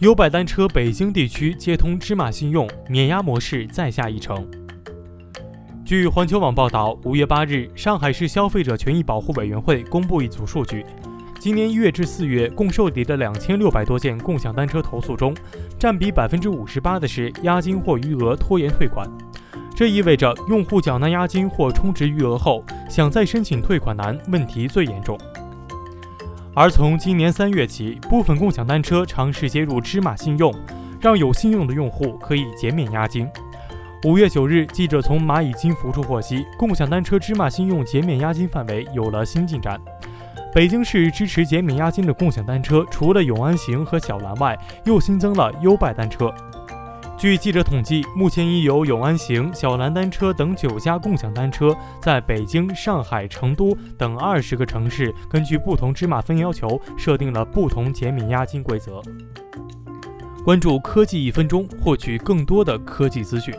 优拜单车北京地区接通芝麻信用免押模式再下一城。据环球网报道，五月八日，上海市消费者权益保护委员会公布一组数据：今年一月至四月共受理的两千六百多件共享单车投诉中，占比百分之五十八的是押金或余额拖延退款。这意味着用户缴纳押金或充值余额后，想再申请退款难，问题最严重。而从今年三月起，部分共享单车尝试接入芝麻信用，让有信用的用户可以减免押金。五月九日，记者从蚂蚁金服处获悉，共享单车芝麻信用减免押金范围有了新进展。北京市支持减免押金的共享单车，除了永安行和小蓝外，又新增了优拜单车。据记者统计，目前已有永安行、小蓝单车等九家共享单车在北京、上海、成都等二十个城市，根据不同芝麻分要求，设定了不同减免押金规则。关注科技一分钟，获取更多的科技资讯。